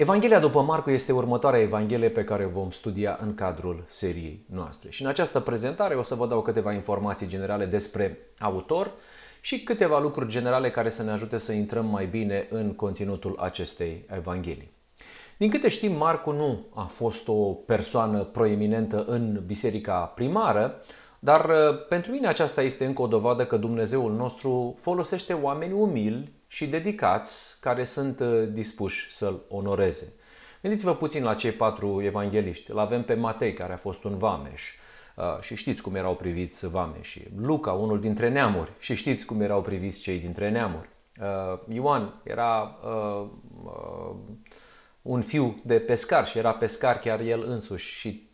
Evanghelia după Marcu este următoarea Evanghelie pe care vom studia în cadrul seriei noastre. Și în această prezentare o să vă dau câteva informații generale despre autor și câteva lucruri generale care să ne ajute să intrăm mai bine în conținutul acestei Evanghelii. Din câte știm, Marcu nu a fost o persoană proeminentă în biserica primară, dar uh, pentru mine aceasta este încă o dovadă că Dumnezeul nostru folosește oameni umili și dedicați care sunt uh, dispuși să-L onoreze. Gândiți-vă puțin la cei patru evangeliști. Îl avem pe Matei, care a fost un vameș. Uh, și știți cum erau priviți vameșii. Luca, unul dintre neamuri. Și știți cum erau priviți cei dintre neamuri. Ioan era un fiu de pescar și era pescar chiar el însuși și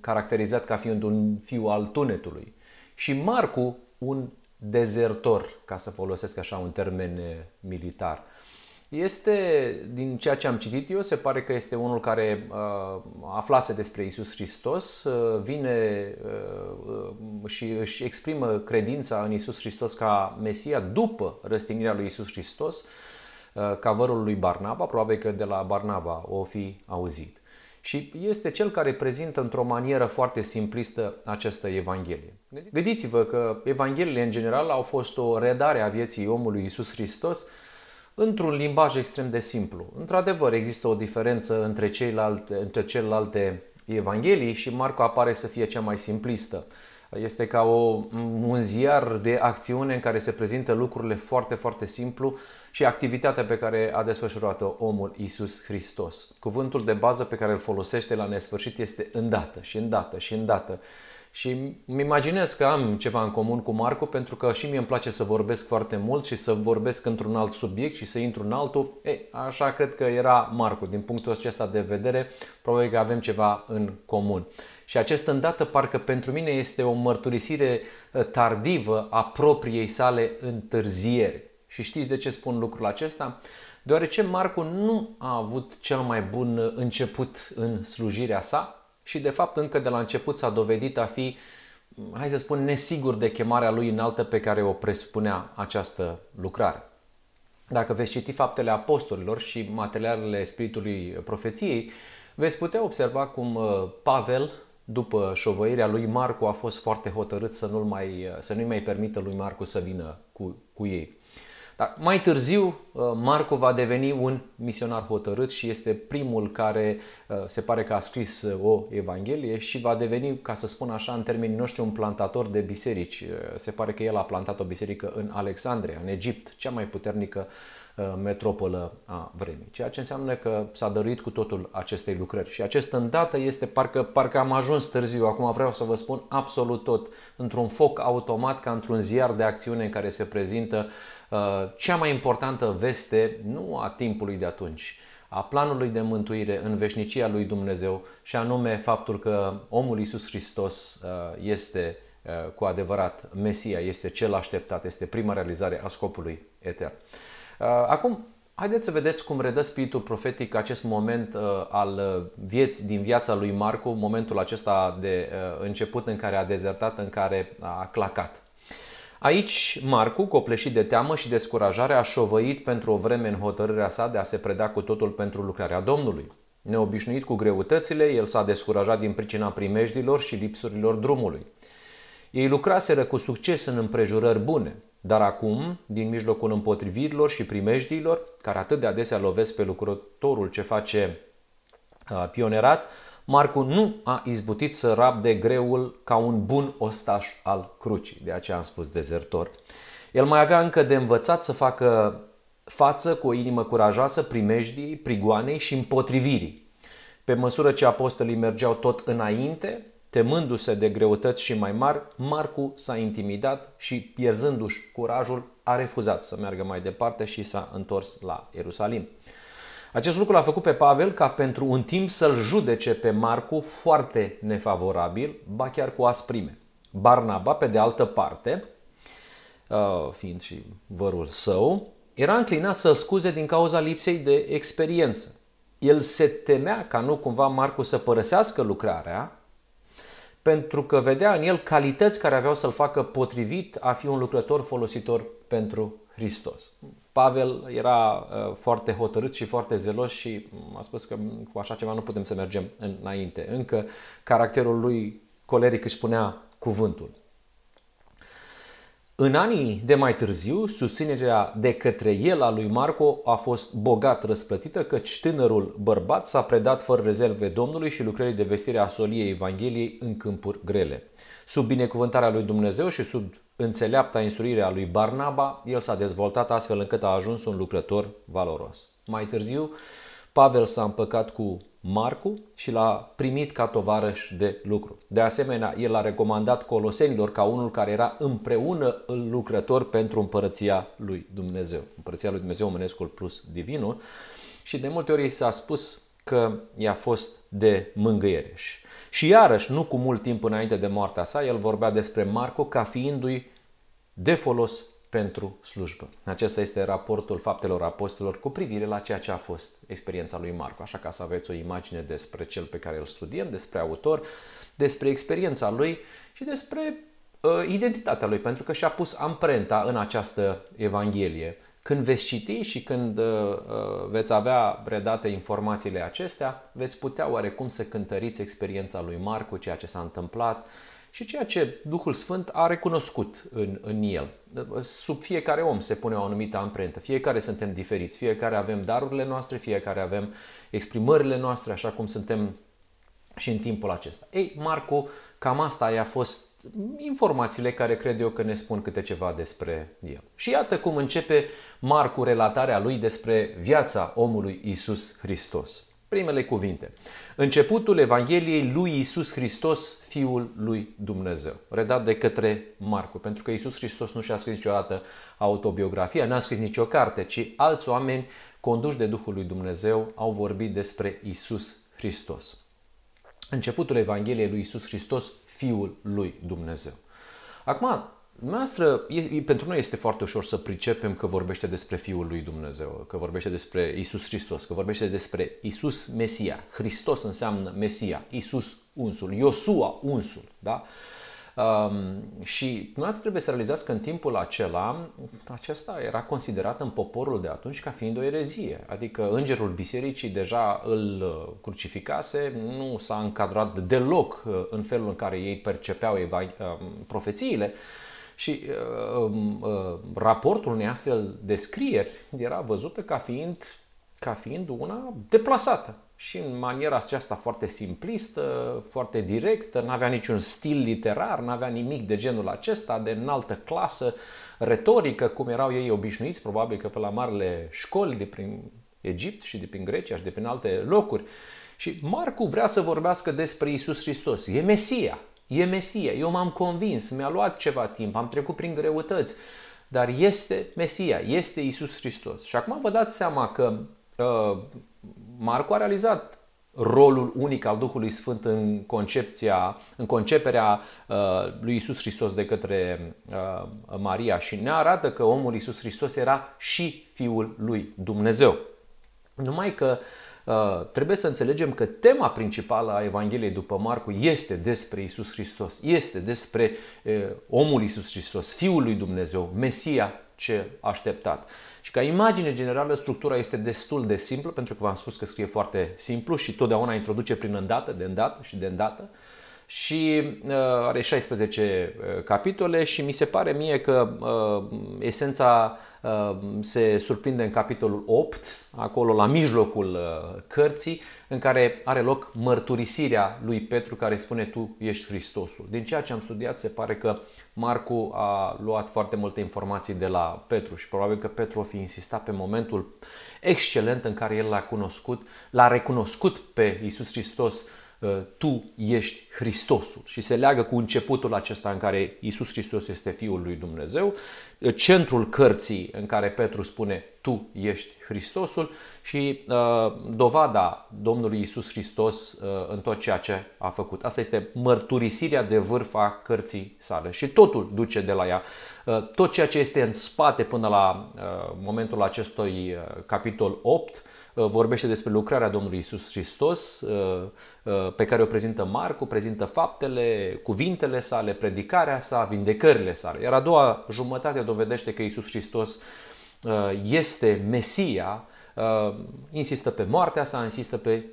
caracterizat ca fiind un fiu al tunetului. Și Marcu, un dezertor, ca să folosesc așa un termen eh, militar. Este, din ceea ce am citit eu, se pare că este unul care uh, aflase despre Isus Hristos, uh, vine uh, și își exprimă credința în Isus Hristos ca Mesia după răstignirea lui Isus Hristos, uh, ca vărul lui Barnaba, probabil că de la Barnaba o fi auzit. Și este cel care prezintă într-o manieră foarte simplistă această Evanghelie. Gândiți-vă că Evangheliile în general au fost o redare a vieții omului Isus Hristos într-un limbaj extrem de simplu. Într-adevăr, există o diferență între, ceilalte, între celelalte Evanghelii și Marco apare să fie cea mai simplistă. Este ca o, un ziar de acțiune în care se prezintă lucrurile foarte, foarte simplu și activitatea pe care a desfășurat-o omul Isus Hristos. Cuvântul de bază pe care îl folosește la nesfârșit este îndată și îndată și îndată. Și îmi imaginez că am ceva în comun cu Marco pentru că și mie îmi place să vorbesc foarte mult și să vorbesc într-un alt subiect și să intru în altul. Ei, așa cred că era Marco. Din punctul acesta de vedere, probabil că avem ceva în comun. Și acest îndată parcă pentru mine este o mărturisire uh, tardivă a propriei sale întârzieri. Și știți de ce spun lucrul acesta? Deoarece Marco nu a avut cel mai bun început în slujirea sa și de fapt încă de la început s-a dovedit a fi, hai să spun, nesigur de chemarea lui înaltă pe care o presupunea această lucrare. Dacă veți citi faptele apostolilor și materialele spiritului profeției, veți putea observa cum uh, Pavel după șovăirea lui Marcu, a fost foarte hotărât să nu-i mai, să nu mai permită lui Marcu să vină cu, cu ei. Dar mai târziu, uh, Marcu va deveni un misionar hotărât și este primul care uh, se pare că a scris uh, o evanghelie și va deveni, ca să spun așa, în termenii noștri, un plantator de biserici. Se pare că el a plantat o biserică în Alexandria, în Egipt, cea mai puternică Uh, metropolă a vremii. Ceea ce înseamnă că s-a dăruit cu totul acestei lucrări. Și acest îndată este parcă, parcă am ajuns târziu. Acum vreau să vă spun absolut tot. Într-un foc automat, ca într-un ziar de acțiune în care se prezintă uh, cea mai importantă veste, nu a timpului de atunci, a planului de mântuire în veșnicia lui Dumnezeu și anume faptul că omul Iisus Hristos uh, este cu adevărat Mesia, este cel așteptat, este prima realizare a scopului etern. Uh, acum, haideți să vedeți cum redă spiritul profetic acest moment uh, al uh, vieții din viața lui Marcu, momentul acesta de început în care a dezertat, în care a clacat. Aici, Marcu, copleșit de teamă și descurajare, a șovăit pentru o vreme în hotărârea sa de a se preda cu totul pentru lucrarea Domnului. Neobișnuit cu greutățile, el s-a descurajat din pricina primejdilor și lipsurilor drumului. Ei lucraseră cu succes în împrejurări bune, dar acum, din mijlocul împotrivirilor și primejdiilor, care atât de adesea lovesc pe lucrătorul ce face pionerat, Marcu nu a izbutit să rabde greul ca un bun ostaș al crucii, de aceea am spus dezertor. El mai avea încă de învățat să facă față cu o inimă curajoasă primejdii, prigoanei și împotrivirii. Pe măsură ce apostolii mergeau tot înainte, Temându-se de greutăți și mai mari, Marcu s-a intimidat și, pierzându-și curajul, a refuzat să meargă mai departe și s-a întors la Ierusalim. Acest lucru l-a făcut pe Pavel ca pentru un timp să-l judece pe Marcu foarte nefavorabil, ba chiar cu asprime. Barnaba, pe de altă parte, uh, fiind și vărul său, era înclinat să scuze din cauza lipsei de experiență. El se temea ca nu cumva Marcu să părăsească lucrarea pentru că vedea în el calități care aveau să-l facă potrivit a fi un lucrător folositor pentru Hristos. Pavel era uh, foarte hotărât și foarte zelos și a spus că cu așa ceva nu putem să mergem înainte. Încă caracterul lui coleric își spunea cuvântul. În anii de mai târziu, susținerea de către el a lui Marco a fost bogat răsplătită, căci tânărul bărbat s-a predat fără rezerve Domnului și lucrării de vestire a soliei Evangheliei în câmpuri grele. Sub binecuvântarea lui Dumnezeu și sub înțeleapta instruire a lui Barnaba, el s-a dezvoltat astfel încât a ajuns un lucrător valoros. Mai târziu, Pavel s-a împăcat cu Marcu și l-a primit ca tovarăș de lucru. De asemenea, el a recomandat colosenilor ca unul care era împreună lucrător pentru împărăția lui Dumnezeu. Împărăția lui Dumnezeu, omenescul plus divinul. Și de multe ori s-a spus că i-a fost de mângâiere. Și iarăși, nu cu mult timp înainte de moartea sa, el vorbea despre Marco ca fiindu-i de folos pentru slujbă. Acesta este raportul faptelor apostolilor cu privire la ceea ce a fost experiența lui Marco. Așa ca să aveți o imagine despre cel pe care îl studiem, despre autor, despre experiența lui și despre uh, identitatea lui, pentru că și-a pus amprenta în această Evanghelie. Când veți citi și când uh, uh veți avea redate informațiile acestea, veți putea oarecum să cântăriți experiența lui Marco, ceea ce s-a întâmplat, și ceea ce Duhul Sfânt a recunoscut în, în el. Sub fiecare om se pune o anumită amprentă. Fiecare suntem diferiți, fiecare avem darurile noastre, fiecare avem exprimările noastre, așa cum suntem și în timpul acesta. Ei, Marco, cam asta a fost informațiile care cred eu că ne spun câte ceva despre el. Și iată cum începe Marcu relatarea lui despre viața omului Isus Hristos primele cuvinte. Începutul Evangheliei lui Isus Hristos, Fiul lui Dumnezeu, redat de către Marcu, pentru că Isus Hristos nu și-a scris niciodată autobiografia, n-a scris nicio carte, ci alți oameni conduși de Duhul lui Dumnezeu au vorbit despre Isus Hristos. Începutul Evangheliei lui Isus Hristos, Fiul lui Dumnezeu. Acum, Noastră, pentru noi este foarte ușor să pricepem că vorbește despre Fiul lui Dumnezeu, că vorbește despre Isus Hristos, că vorbește despre Isus Mesia. Hristos înseamnă Mesia, Isus unsul, Iosua unsul. Da? Um, și noi trebuie să realizați că în timpul acela acesta era considerat în poporul de atunci ca fiind o erezie. Adică îngerul bisericii deja îl uh, crucificase, nu s-a încadrat deloc uh, în felul în care ei percepeau eva- um, profețiile, și uh, uh, raportul unei astfel de scrieri era văzută ca fiind, ca fiind una deplasată. Și în maniera aceasta foarte simplistă, foarte directă, nu avea niciun stil literar, nu avea nimic de genul acesta, de înaltă clasă, retorică, cum erau ei obișnuiți, probabil că pe la marile școli de prin Egipt și de prin Grecia și de prin alte locuri. Și Marcu vrea să vorbească despre Isus Hristos. E Mesia, E Mesia. Eu m-am convins, mi-a luat ceva timp, am trecut prin greutăți, dar este Mesia, este Isus Hristos. Și acum vă dați seama că uh, Marco a realizat rolul unic al Duhului Sfânt în concepția, în conceperea uh, lui Isus Hristos de către uh, Maria și ne arată că omul Isus Hristos era și Fiul lui Dumnezeu. Numai că uh, Uh, trebuie să înțelegem că tema principală a Evangheliei după Marcu este despre Isus Hristos, este despre uh, omul Isus Hristos, Fiul lui Dumnezeu, Mesia ce așteptat. Și ca imagine generală, structura este destul de simplă, pentru că v-am spus că scrie foarte simplu și totdeauna introduce prin îndată, de îndată și de îndată. Și uh, are 16 uh, capitole și mi se pare mie că uh, esența Ehm, se surprinde în capitolul 8, acolo la mijlocul uh, cărții, în care are loc mărturisirea lui Petru care spune tu ești Hristosul. Din ceea ce am studiat se pare că Marcu a luat foarte multe informații de la Petru și probabil că Petru o fi insistat pe momentul excelent în care el l-a cunoscut, l-a recunoscut pe Isus Hristos Uh, tu ești Hristosul și se leagă cu începutul acesta în care Isus Hristos este Fiul lui Dumnezeu, uh, centrul cărții în care Petru spune tu ești Hristosul și uh, dovada Domnului Isus Hristos uh, în tot ceea ce a făcut. Asta este mărturisirea de vârf a cărții sale și totul duce de la ea. Uh, tot ceea ce este în spate până la uh, momentul acestui uh, capitol 8 uh, vorbește despre lucrarea Domnului Isus Hristos uh, uh, pe care o prezintă Marcu, prezintă faptele, cuvintele sale, predicarea sa, vindecările sale. Iar a doua jumătate dovedește că Isus Hristos este Mesia, insistă pe moartea sa, insistă pe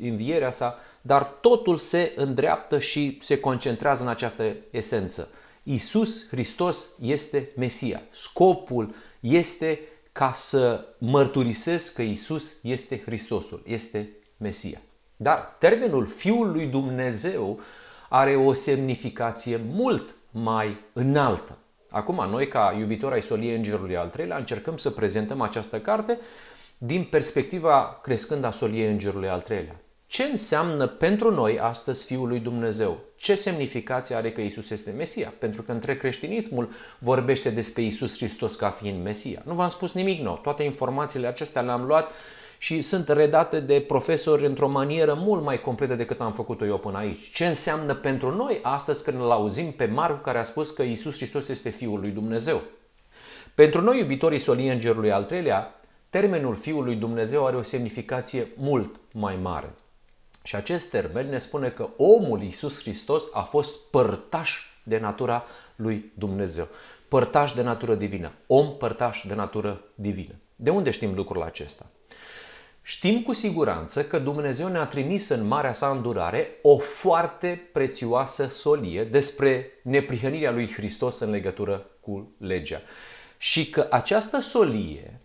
învierea sa, dar totul se îndreaptă și se concentrează în această esență. Isus Hristos este Mesia. Scopul este ca să mărturisesc că Isus este Hristosul, este Mesia. Dar termenul Fiul lui Dumnezeu are o semnificație mult mai înaltă. Acum, noi, ca iubitori ai soliei Îngerului al treilea, încercăm să prezentăm această carte din perspectiva crescând a soliei Îngerului al treilea. Ce înseamnă pentru noi astăzi Fiul lui Dumnezeu? Ce semnificație are că Isus este Mesia? Pentru că între creștinismul vorbește despre Isus Hristos ca fiind Mesia. Nu v-am spus nimic nou. Toate informațiile acestea le-am luat și sunt redate de profesori într-o manieră mult mai completă decât am făcut-o eu până aici. Ce înseamnă pentru noi astăzi când îl auzim pe Marcu care a spus că Isus Hristos este Fiul lui Dumnezeu? Pentru noi, iubitorii solii Îngerului al treilea, termenul Fiul lui Dumnezeu are o semnificație mult mai mare. Și acest termen ne spune că omul Iisus Hristos a fost părtaș de natura lui Dumnezeu. Părtaș de natură divină. Om părtaș de natură divină. De unde știm lucrul acesta? Știm cu siguranță că Dumnezeu ne-a trimis în marea sa îndurare o foarte prețioasă solie despre neprihănirea lui Hristos în legătură cu legea. Și că această solie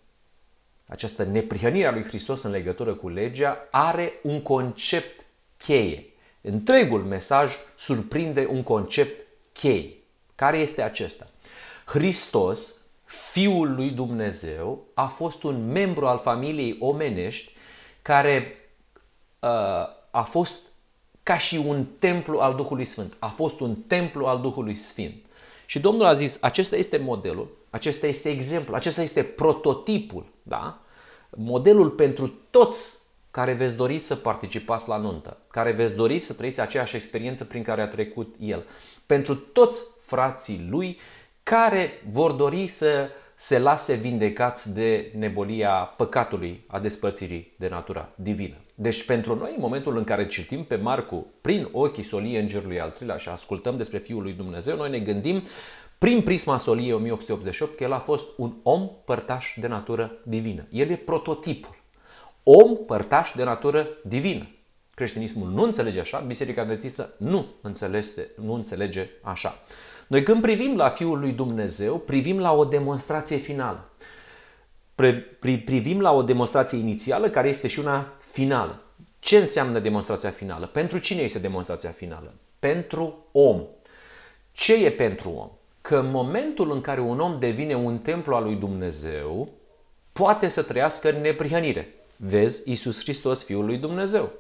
această neprihănire a lui Hristos în legătură cu legea are un concept cheie. Întregul mesaj surprinde un concept cheie. Care este acesta? Hristos, Fiul lui Dumnezeu, a fost un membru al familiei omenești care uh, a fost ca și un templu al Duhului Sfânt. A fost un templu al Duhului Sfânt. Și Domnul a zis, acesta este modelul, acesta este exemplu, acesta este prototipul, da? modelul pentru toți care veți dori să participați la nuntă, care veți dori să trăiți aceeași experiență prin care a trecut el. Pentru toți frații lui care vor dori să se lase vindecați de nebolia păcatului, a despărțirii de natura divină. Deci pentru noi, în momentul în care citim pe Marcu prin ochii soliei Îngerului al treilea și ascultăm despre Fiul lui Dumnezeu, noi ne gândim prin prisma soliei 1888 că el a fost un om părtaș de natură divină. El e prototipul. Om părtaș de natură divină. Creștinismul nu înțelege așa, Biserica Adventistă nu, înțelege, nu înțelege așa. Noi când privim la Fiul lui Dumnezeu, privim la o demonstrație finală. Privim la o demonstrație inițială care este și una finală. Ce înseamnă demonstrația finală? Pentru cine este demonstrația finală? Pentru om. Ce e pentru om? Că în momentul în care un om devine un templu al lui Dumnezeu, poate să trăiască în neprihănire. Vezi, Iisus Hristos, Fiul lui Dumnezeu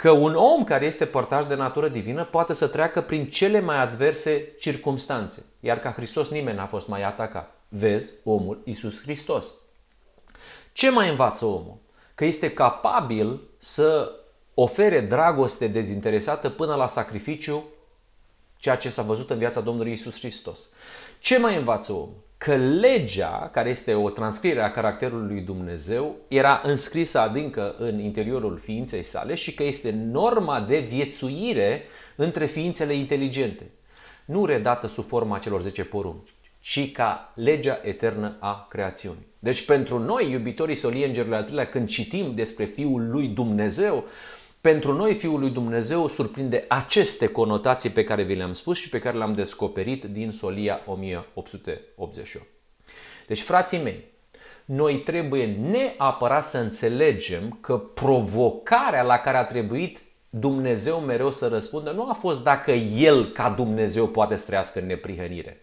că un om care este părtaș de natură divină poate să treacă prin cele mai adverse circumstanțe, iar ca Hristos nimeni n-a fost mai atacat. Vezi omul Isus Hristos. Ce mai învață omul? Că este capabil să ofere dragoste dezinteresată până la sacrificiu, ceea ce s-a văzut în viața Domnului Isus Hristos. Ce mai învață omul? Că legea, care este o transcriere a caracterului lui Dumnezeu, era înscrisă adâncă în interiorul ființei sale și că este norma de viețuire între ființele inteligente, nu redată sub forma celor 10 porunci, ci ca legea eternă a creațiunii. Deci pentru noi, iubitorii solii Îngerului al treilea, când citim despre Fiul lui Dumnezeu, pentru noi, Fiul lui Dumnezeu surprinde aceste conotații pe care vi le-am spus și pe care le-am descoperit din Solia 1888. Deci, frații mei, noi trebuie neapărat să înțelegem că provocarea la care a trebuit Dumnezeu mereu să răspundă nu a fost dacă El, ca Dumnezeu, poate să trăiască în neprihănire,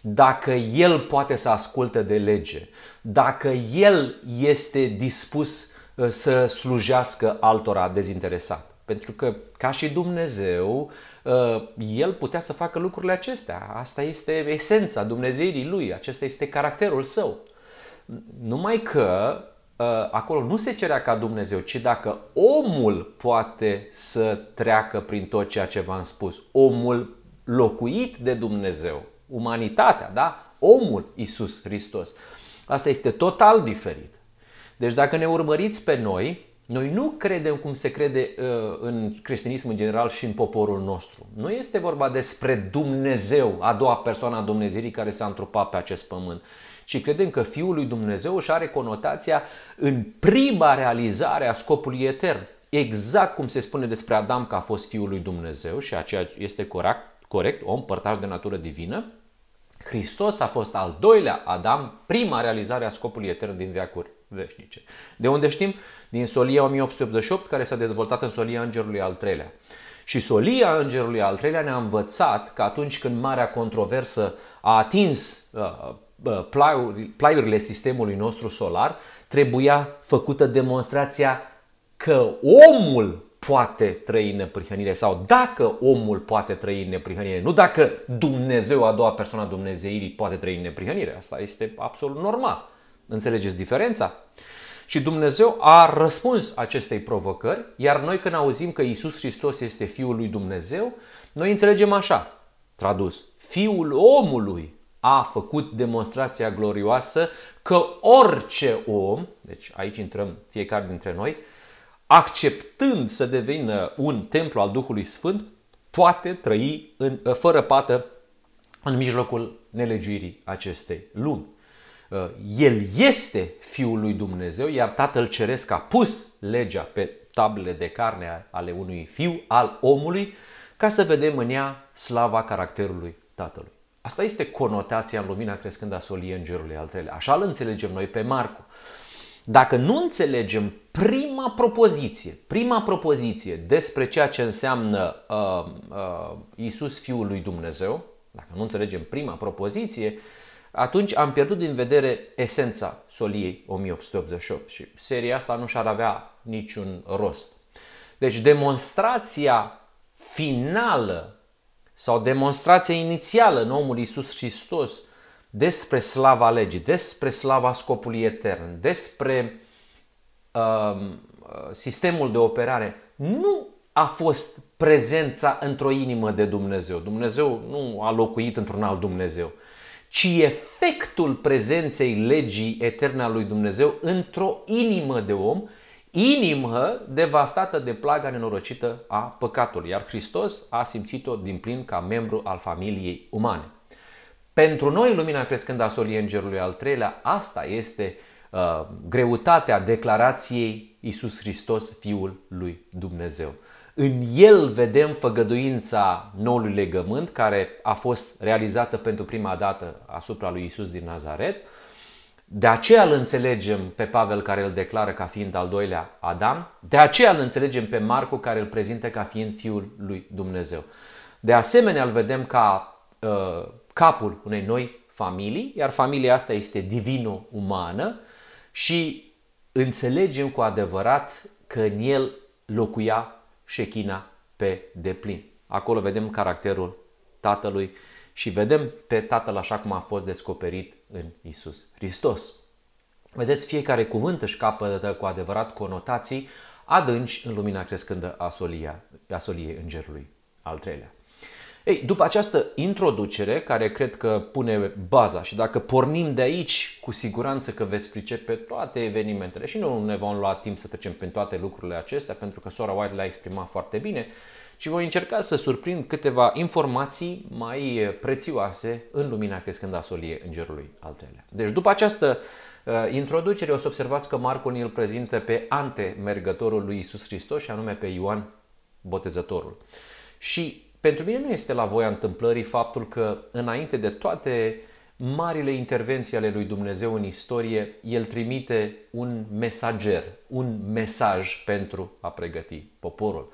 dacă El poate să asculte de lege, dacă El este dispus Uh, să slujească altora dezinteresat. Pentru că, ca și Dumnezeu, uh, El putea să facă lucrurile acestea. Asta este esența Dumnezeirii Lui, acesta este caracterul Său. Numai că uh, acolo nu se cerea ca Dumnezeu, ci dacă omul poate să treacă prin tot ceea ce v-am spus, omul locuit de Dumnezeu, umanitatea, da? Omul Isus Hristos. Asta este total diferit. Deci dacă ne urmăriți pe noi, noi nu credem cum se crede uh, în creștinism în general și în poporul nostru. Nu este vorba despre Dumnezeu, a doua persoană a Dumnezeirii care s-a întrupat pe acest pământ, și credem că Fiul lui Dumnezeu își are conotația în prima realizare a scopului etern. Exact cum se spune despre Adam că a fost Fiul lui Dumnezeu și aceea este corect, corect om părtaș de natură divină, Hristos a fost al doilea Adam, prima realizare a scopului etern din veacuri veșnice. De unde știm? Din Solia 1888, care s-a dezvoltat în Solia Îngerului al treilea. Și solia Îngerului al treilea ne-a învățat că atunci când marea controversă a atins uh, uh, plaiurile sistemului nostru solar, trebuia făcută demonstrația că omul poate trăi în neprihănire sau dacă omul poate trăi în neprihănire, nu dacă Dumnezeu, a doua persoană a Dumnezeirii, poate trăi în neprihănire. Asta este absolut normal. Înțelegeți diferența? Și Dumnezeu a răspuns acestei provocări, iar noi când auzim că Isus Hristos este Fiul lui Dumnezeu, noi înțelegem așa, tradus, Fiul omului a făcut demonstrația glorioasă că orice om, deci aici intrăm fiecare dintre noi, acceptând să devină un templu al Duhului Sfânt, poate trăi în, fără pată în mijlocul nelegiuirii acestei lumi. Uh, el este Fiul lui Dumnezeu, iar Tatăl Ceresc a pus legea pe tablele de carne ale unui fiu al omului ca să vedem în ea slava caracterului Tatălui. Asta este conotația în lumina crescând a soliei îngerului al treilea. Așa îl înțelegem noi pe Marcu. Dacă nu înțelegem prima propoziție, prima propoziție despre ceea ce înseamnă uh, uh, Isus Fiul lui Dumnezeu, dacă nu înțelegem prima propoziție, atunci am pierdut din vedere esența soliei 1888 și seria asta nu și-ar avea niciun rost. Deci demonstrația finală sau demonstrația inițială în omul Iisus Hristos despre slava legii, despre slava scopului etern, despre uh, sistemul de operare, nu a fost prezența într-o inimă de Dumnezeu. Dumnezeu nu a locuit într-un alt Dumnezeu, ci efectul prezenței legii eterne a lui Dumnezeu într-o inimă de om, inimă devastată de plaga nenorocită a păcatului. Iar Hristos a simțit-o din plin ca membru al familiei umane. Pentru noi, lumina crescând a solii îngerului al treilea, asta este uh, greutatea declarației Iisus Hristos, Fiul lui Dumnezeu. În el vedem făgăduința noului legământ care a fost realizată pentru prima dată asupra lui Isus din Nazaret. De aceea îl înțelegem pe Pavel care îl declară ca fiind al doilea Adam. De aceea îl înțelegem pe Marcu care îl prezintă ca fiind fiul lui Dumnezeu. De asemenea îl vedem ca uh, capul unei noi familii, iar familia asta este divino-umană și înțelegem cu adevărat că în el locuia șechina pe deplin. Acolo vedem caracterul Tatălui și vedem pe Tatăl așa cum a fost descoperit în Isus Hristos. Vedeți, fiecare cuvânt își capătă cu adevărat conotații adânci în lumina crescândă a, solia, a soliei îngerului al treilea. Ei, după această introducere, care cred că pune baza și dacă pornim de aici, cu siguranță că veți pricepe toate evenimentele și nu ne vom lua timp să trecem prin toate lucrurile acestea, pentru că sora White le-a exprimat foarte bine, și voi încerca să surprind câteva informații mai prețioase în lumina crescând a solie îngerului al treilea. Deci după această uh, introducere o să observați că Marco îl prezintă pe antemergătorul lui Isus Hristos și anume pe Ioan Botezătorul. Și pentru mine nu este la voia întâmplării faptul că înainte de toate marile intervenții ale lui Dumnezeu în istorie, el trimite un mesager, un mesaj pentru a pregăti poporul.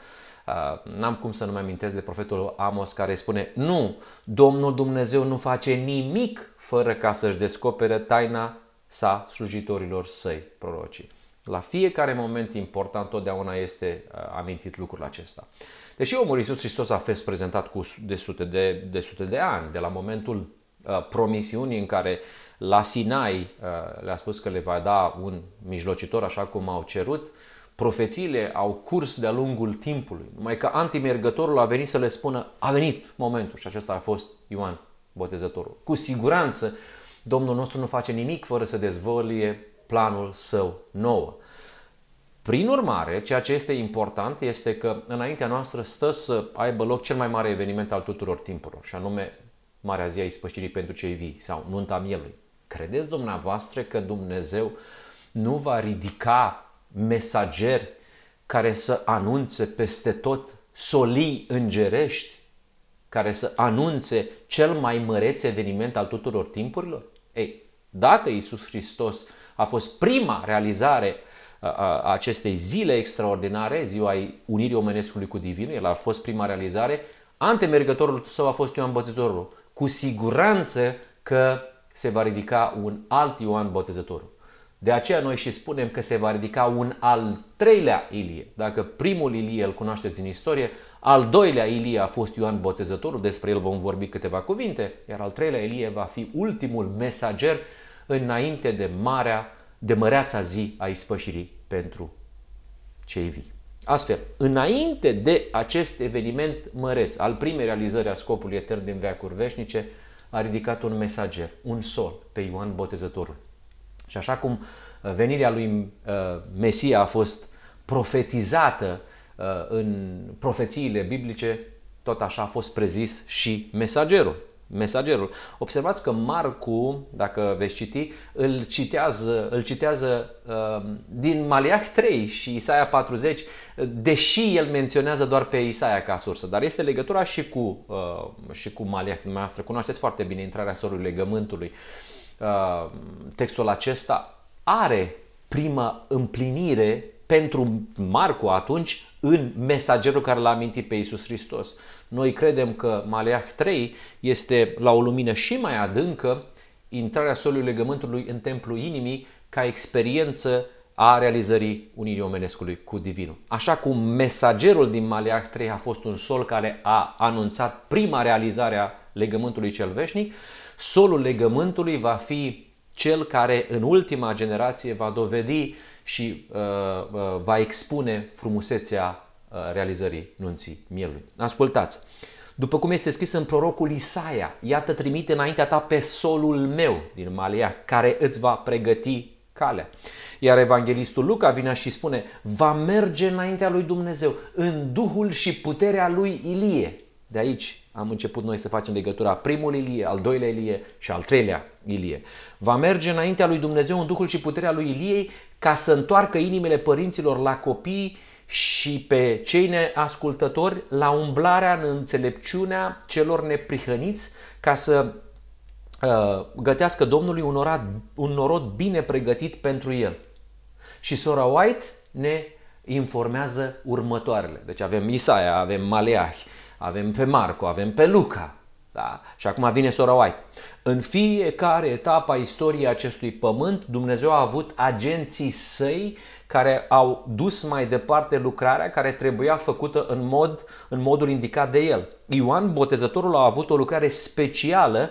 N-am cum să nu mă amintesc de profetul Amos care spune Nu, Domnul Dumnezeu nu face nimic fără ca să-și descopere taina sa slujitorilor săi, prorocii. La fiecare moment important totdeauna este amintit lucrul acesta. Deși omul Iisus Hristos a fost prezentat cu de sute de, de sute de ani, de la momentul uh, promisiunii în care la Sinai uh, le-a spus că le va da un mijlocitor așa cum au cerut, profețiile au curs de-a lungul timpului. Numai că antimergătorul a venit să le spună, a venit momentul și acesta a fost Ioan Botezătorul. Cu siguranță Domnul nostru nu face nimic fără să dezvăluie planul său nou. Prin urmare, ceea ce este important este că înaintea noastră stă să aibă loc cel mai mare eveniment al tuturor timpurilor, și anume Marea Zi a Ispășirii pentru cei vii sau Nunta Mielului. credeți dumneavoastră că Dumnezeu nu va ridica mesageri care să anunțe peste tot solii îngerești, care să anunțe cel mai măreț eveniment al tuturor timpurilor? Ei, dacă Isus Hristos a fost prima realizare a acestei zile extraordinare, ziua unirii omenescului cu divinul, el a fost prima realizare, antemergătorul său a fost Ioan Botezătorul. Cu siguranță că se va ridica un alt Ioan Botezătorul. De aceea noi și spunem că se va ridica un al treilea Ilie. Dacă primul Ilie îl cunoașteți din istorie, al doilea Ilie a fost Ioan Botezătorul, despre el vom vorbi câteva cuvinte, iar al treilea Ilie va fi ultimul mesager înainte de marea, de măreața zi a ispășirii pentru cei vii. Astfel, înainte de acest eveniment măreț, al primei realizări a scopului etern din veacuri veșnice, a ridicat un mesager, un sol, pe Ioan Botezătorul. Și așa cum uh, venirea lui uh, Mesia a fost profetizată uh, în profețiile biblice, tot așa a fost prezis și mesagerul mesagerul. Observați că Marcu, dacă veți citi, îl citează, îl citează uh, din Maliah 3 și Isaia 40, deși el menționează doar pe Isaia ca sursă, dar este legătura și cu, uh, și cu Maliah dumneavoastră. Cunoașteți foarte bine intrarea sorului legământului. Uh, textul acesta are prima împlinire pentru Marcu atunci în mesagerul care l-a amintit pe Iisus Hristos. Noi credem că Maleah 3 este la o lumină și mai adâncă intrarea solului legământului în templul inimii ca experiență a realizării unirii omenescului cu divinul. Așa cum mesagerul din Maleah 3 a fost un sol care a anunțat prima realizare a legământului cel veșnic, solul legământului va fi cel care în ultima generație va dovedi și uh, uh, va expune frumusețea uh, realizării nunții mielului. Ascultați! După cum este scris în prorocul Isaia, iată trimite înaintea ta pe solul meu din Malia, care îți va pregăti calea. Iar evanghelistul Luca vine și spune, va merge înaintea lui Dumnezeu în duhul și puterea lui Ilie. De aici am început noi să facem legătura primul Ilie, al doilea Ilie și al treilea Ilie. Va merge înaintea lui Dumnezeu în duhul și puterea lui Iliei ca să întoarcă inimile părinților la copii și pe cei neascultători la umblarea în înțelepciunea celor neprihăniți ca să uh, gătească Domnului un, orat, un norod bine pregătit pentru el. Și sora White ne informează următoarele. Deci avem Isaia, avem Maleahi, avem pe Marco, avem pe Luca. Da? Și acum vine sora White. În fiecare etapă a istoriei acestui pământ, Dumnezeu a avut agenții săi care au dus mai departe lucrarea care trebuia făcută în, mod, în modul indicat de el. Ioan Botezătorul a avut o lucrare specială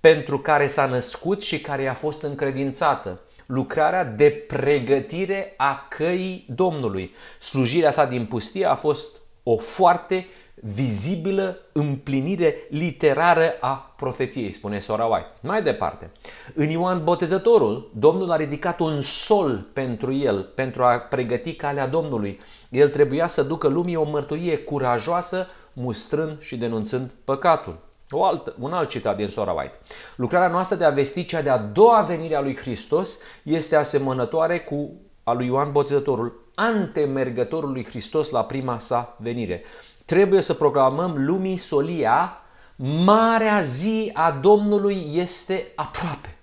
pentru care s-a născut și care i-a fost încredințată. Lucrarea de pregătire a căii Domnului. Slujirea sa din pustie a fost o foarte vizibilă împlinire literară a profeției, spune Sora White. Mai departe, în Ioan Botezătorul, Domnul a ridicat un sol pentru el, pentru a pregăti calea Domnului. El trebuia să ducă lumii o mărturie curajoasă, mustrând și denunțând păcatul. O alt, un alt citat din Sora White. Lucrarea noastră de a vesti cea de-a doua venire a lui Hristos este asemănătoare cu a lui Ioan Botezătorul, antemergătorul lui Hristos la prima sa venire trebuie să proclamăm lumii solia, marea zi a Domnului este aproape.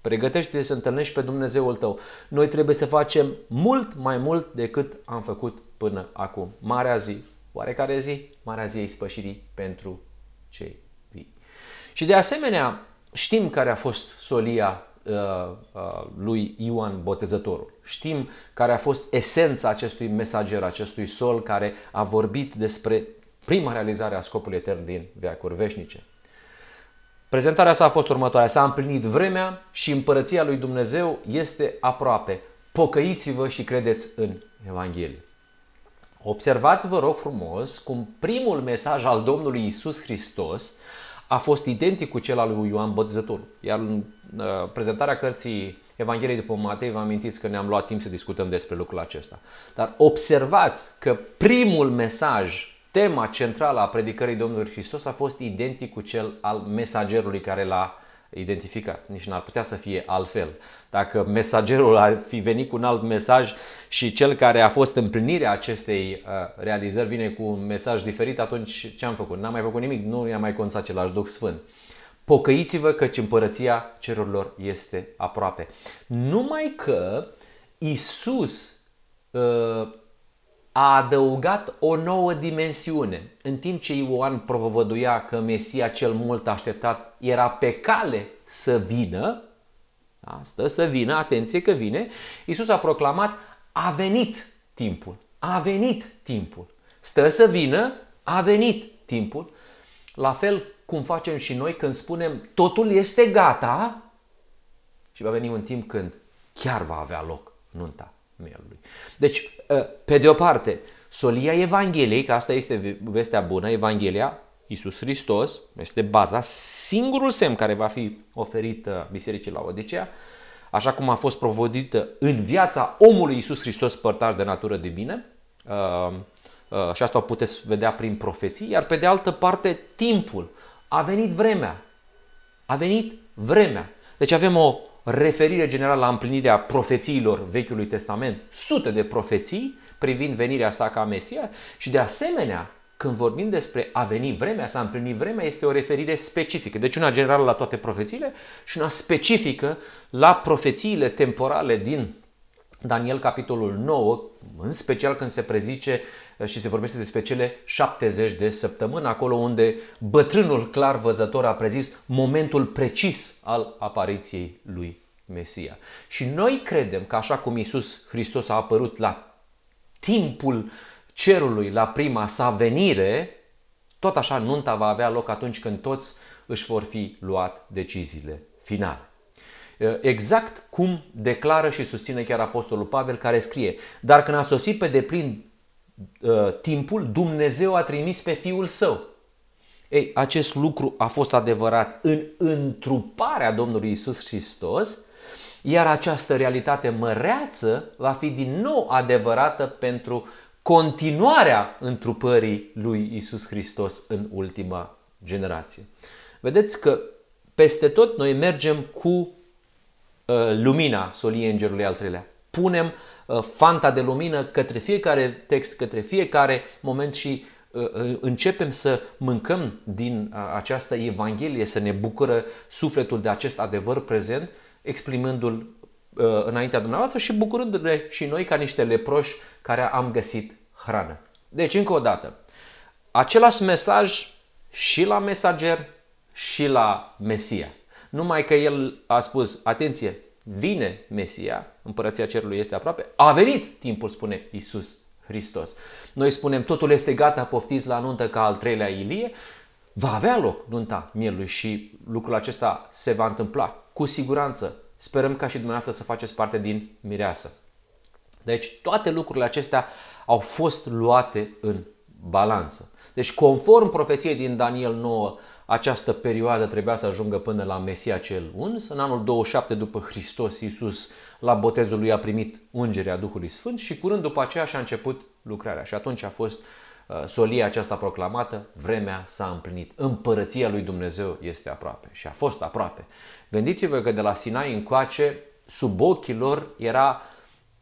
Pregătește-te să întâlnești pe Dumnezeul tău. Noi trebuie să facem mult mai mult decât am făcut până acum. Marea zi. Oarecare zi? Marea zi a ispășirii pentru cei vii. Și de asemenea, știm care a fost solia Uh, uh, lui Ioan Botezătorul. Știm care a fost esența acestui mesager, acestui sol care a vorbit despre prima realizare a scopului etern din veacuri veșnice. Prezentarea sa a fost următoarea. S-a împlinit vremea și împărăția lui Dumnezeu este aproape. Pocăiți-vă și credeți în Evanghelie. Observați, vă rog frumos, cum primul mesaj al Domnului Isus Hristos a fost identic cu cel al lui Ioan Botezătorul. Iar în uh, prezentarea cărții Evangheliei după Matei, vă amintiți că ne-am luat timp să discutăm despre lucrul acesta. Dar observați că primul mesaj, tema centrală a predicării Domnului Hristos a fost identic cu cel al mesagerului care l-a identificat. Nici n-ar putea să fie altfel. Dacă mesagerul ar fi venit cu un alt mesaj și cel care a fost împlinirea acestei uh, realizări vine cu un mesaj diferit, atunci ce am făcut? N-am mai făcut nimic, nu i-am mai conțat același Duh Sfânt. Pocăiți-vă căci împărăția cerurilor este aproape. Numai că Isus uh, a adăugat o nouă dimensiune. În timp ce Ioan propovăduia că Mesia cel mult așteptat era pe cale să vină, asta să vină, atenție că vine, Isus a proclamat, a venit timpul, a venit timpul. Stă să vină, a venit timpul. La fel cum facem și noi când spunem totul este gata și va veni un timp când chiar va avea loc nunta mielului. Deci, ă, pe de o parte, solia Evangheliei, că asta este vestea bună, Evanghelia, Iisus Hristos, este baza, singurul semn care va fi oferit ă, Bisericii la Odisea, așa cum a fost provodită în viața omului Iisus Hristos părtaș de natură de bine, ă, și asta o puteți vedea prin profeții, iar pe de altă parte timpul. A venit vremea. A venit vremea. Deci avem o referire generală la împlinirea profețiilor Vechiului Testament, sute de profeții privind venirea sa ca Mesia și de asemenea, când vorbim despre a veni vremea, să împlini vremea, este o referire specifică. Deci una generală la toate profețiile și una specifică la profețiile temporale din Daniel capitolul 9, în special când se prezice uh, și se vorbește despre cele 70 de săptămâni, acolo unde bătrânul clar văzător a prezis momentul precis al apariției lui Mesia. Și noi credem că așa cum Isus Hristos a apărut la timpul cerului, la prima sa venire, tot așa nunta va avea loc atunci când toți își vor fi luat deciziile finale. Uh, exact cum declară și susține chiar Apostolul Pavel care scrie Dar când a sosit pe deplin uh, timpul, Dumnezeu a trimis pe Fiul Său. Ei, acest lucru a fost adevărat în întruparea Domnului Isus Hristos, iar această realitate măreață va fi din nou adevărată pentru continuarea întrupării lui Isus Hristos în ultima generație. Vedeți că peste tot noi mergem cu Uh, lumina soliei îngerului al treilea. Punem uh, fanta de lumină către fiecare text, către fiecare moment și uh, începem să mâncăm din această Evanghelie, să ne bucură sufletul de acest adevăr prezent, exprimându-l înaintea dumneavoastră și bucurându-ne și noi ca niște leproși care am găsit hrană. Deci, încă o dată, același mesaj și la mesager și la Mesia. Numai că el a spus, atenție, vine Mesia, împărăția cerului este aproape, a venit timpul, spune Isus Hristos. Noi spunem, totul este gata, poftiți la nuntă ca al treilea Ilie, va avea loc nunta mielului și lucrul acesta se va întâmpla. Cu siguranță, sperăm ca și dumneavoastră să faceți parte din mireasă. Deci toate lucrurile acestea au fost luate în balanță. Deci conform profeției din Daniel 9, această perioadă trebuia să ajungă până la Mesia cel uns. În anul 27 după Hristos, Iisus la botezul lui a primit ungerea Duhului Sfânt și curând după aceea și-a început lucrarea. Și atunci a fost uh, solia aceasta proclamată, vremea s-a împlinit. Împărăția lui Dumnezeu este aproape și a fost aproape. Gândiți-vă că de la Sinai încoace, sub ochii lor era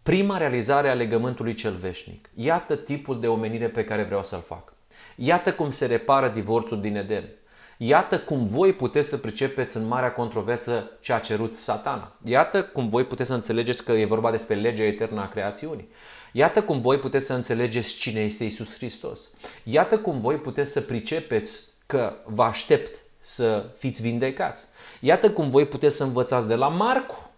prima realizare a legământului cel veșnic. Iată tipul de omenire pe care vreau să-l fac. Iată cum se repară divorțul din Eden. Iată cum voi puteți să pricepeți în marea controversă ce a cerut satana. Iată cum voi puteți să înțelegeți că e vorba despre legea eternă a creațiunii. Iată cum voi puteți să înțelegeți cine este Isus Hristos. Iată cum voi puteți să pricepeți că vă aștept să fiți vindecați. Iată cum voi puteți să învățați de la Marcu.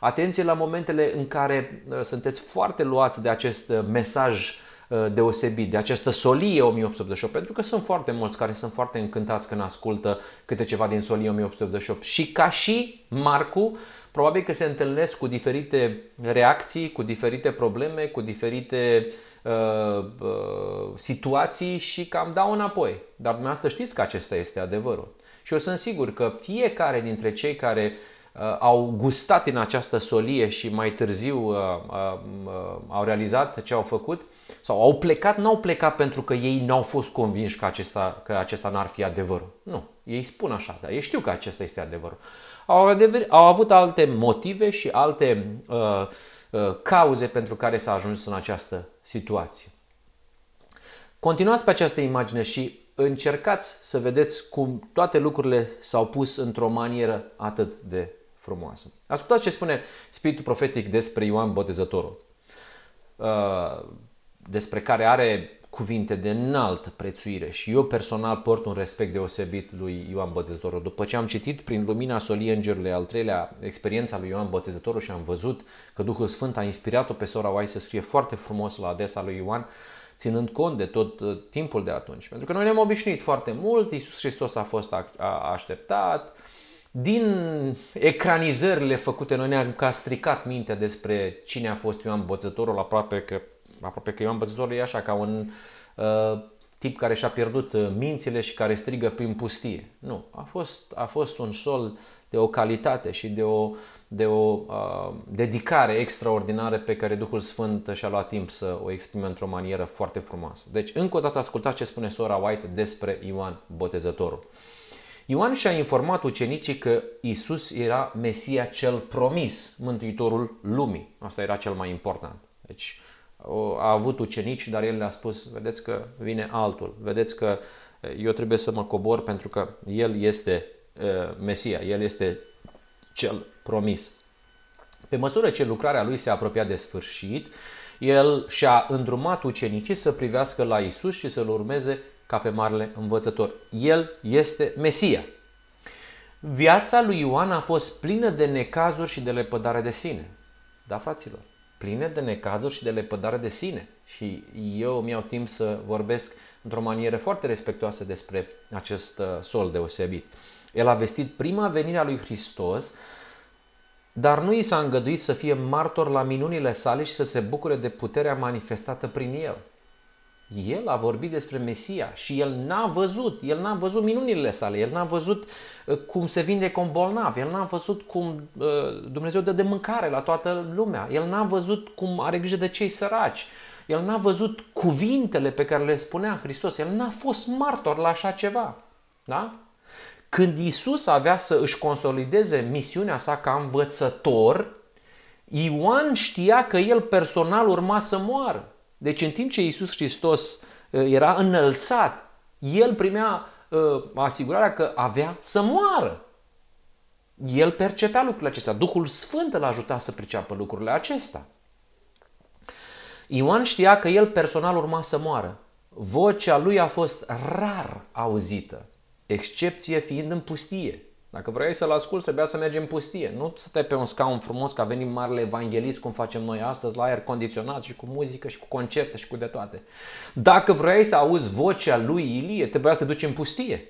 Atenție la momentele în care uh, sunteți foarte luați de acest uh, mesaj Uh, deosebit, de această solie 1888, pentru că sunt foarte mulți care sunt foarte încântați când ascultă câte ceva din solie 1888 și ca și Marcu, probabil că se întâlnesc cu diferite reacții, cu diferite probleme, cu diferite uh, uh, situații și cam dau înapoi. Dar dumneavoastră știți că acesta este adevărul. Și eu sunt sigur că fiecare dintre cei care uh, au gustat în această solie și mai târziu uh, uh, uh, au realizat ce au făcut, uh, sau au plecat, n-au plecat pentru că ei n-au fost convinși că acesta, că acesta n-ar fi adevărul. Nu. Ei spun așa, dar ei știu că acesta este adevărul. Au, adever, au avut alte motive și alte uh, uh, cauze pentru care s-a ajuns în această situație. Continuați pe această imagine și încercați să vedeți cum toate lucrurile s-au pus într-o manieră atât de frumoasă. Ascultați ce spune Spiritul Profetic despre Ioan Botezătorul, uh, despre care are cuvinte de înaltă prețuire și eu personal port un respect deosebit lui Ioan Botezătorul. După ce am citit prin lumina solii îngerului al treilea experiența lui Ioan Botezătorul și am văzut că Duhul Sfânt a inspirat-o pe sora Oai să scrie foarte frumos la adresa lui Ioan, ținând cont de tot uh, timpul de atunci. Pentru că noi ne-am obișnuit foarte mult, Iisus Hristos a fost așteptat, din ecranizările făcute, noi ne-am ca stricat mintea despre cine a fost Ioan Bățătorul, aproape că, aproape că Ioan Bățătorul e așa, ca un uh, tip care și-a pierdut uh, mințile și care strigă prin pustie. Nu, a fost, a fost un sol de o calitate și de o, de o uh, dedicare extraordinară pe care Duhul Sfânt și-a luat timp să o exprime într-o manieră foarte frumoasă. Deci, încă o dată ascultați ce spune sora White despre Ioan Botezătorul. Ioan și-a informat ucenicii că Isus era Mesia cel promis, Mântuitorul lumii. Asta era cel mai important. Deci a avut ucenici, dar el le-a spus, vedeți că vine altul, vedeți că eu trebuie să mă cobor pentru că el este Mesia, el este cel promis. Pe măsură ce lucrarea lui se apropia de sfârșit, el și-a îndrumat ucenicii să privească la Isus și să-L urmeze ca pe marele învățător. El este Mesia. Viața lui Ioan a fost plină de necazuri și de lepădare de sine. Da, fraților? Plină de necazuri și de lepădare de sine. Și eu mi-au timp să vorbesc într-o manieră foarte respectoasă despre acest uh, sol deosebit. El a vestit prima venire a lui Hristos, dar nu i s-a îngăduit să fie martor la minunile sale și să se bucure de puterea manifestată prin el. El a vorbit despre Mesia și el n-a văzut, el n-a văzut minunile sale, el n-a văzut uh, cum se vinde un bolnav, el n-a văzut cum uh, Dumnezeu dă de mâncare la toată lumea, el n-a văzut cum are grijă de cei săraci, el n-a văzut cuvintele pe care le spunea Hristos, el n-a fost martor la așa ceva. Da? Când Isus avea să își consolideze misiunea sa ca învățător, Ioan știa că el personal urma să moară. Deci în timp ce Iisus Hristos uh, era înălțat, el primea uh, asigurarea că avea să moară. El percepea lucrurile acestea. Duhul Sfânt îl ajuta să priceapă lucrurile acestea. Ioan știa că el personal urma să moară. Vocea lui a fost rar auzită, excepție fiind în pustie. Dacă vrei să-l asculți, trebuia să mergem în pustie. Nu să stai pe un scaun frumos ca venim marele evanghelist cum facem noi astăzi, la aer condiționat și cu muzică și cu concerte și cu de toate. Dacă vrei să auzi vocea lui Ilie, trebuia să te duci în pustie.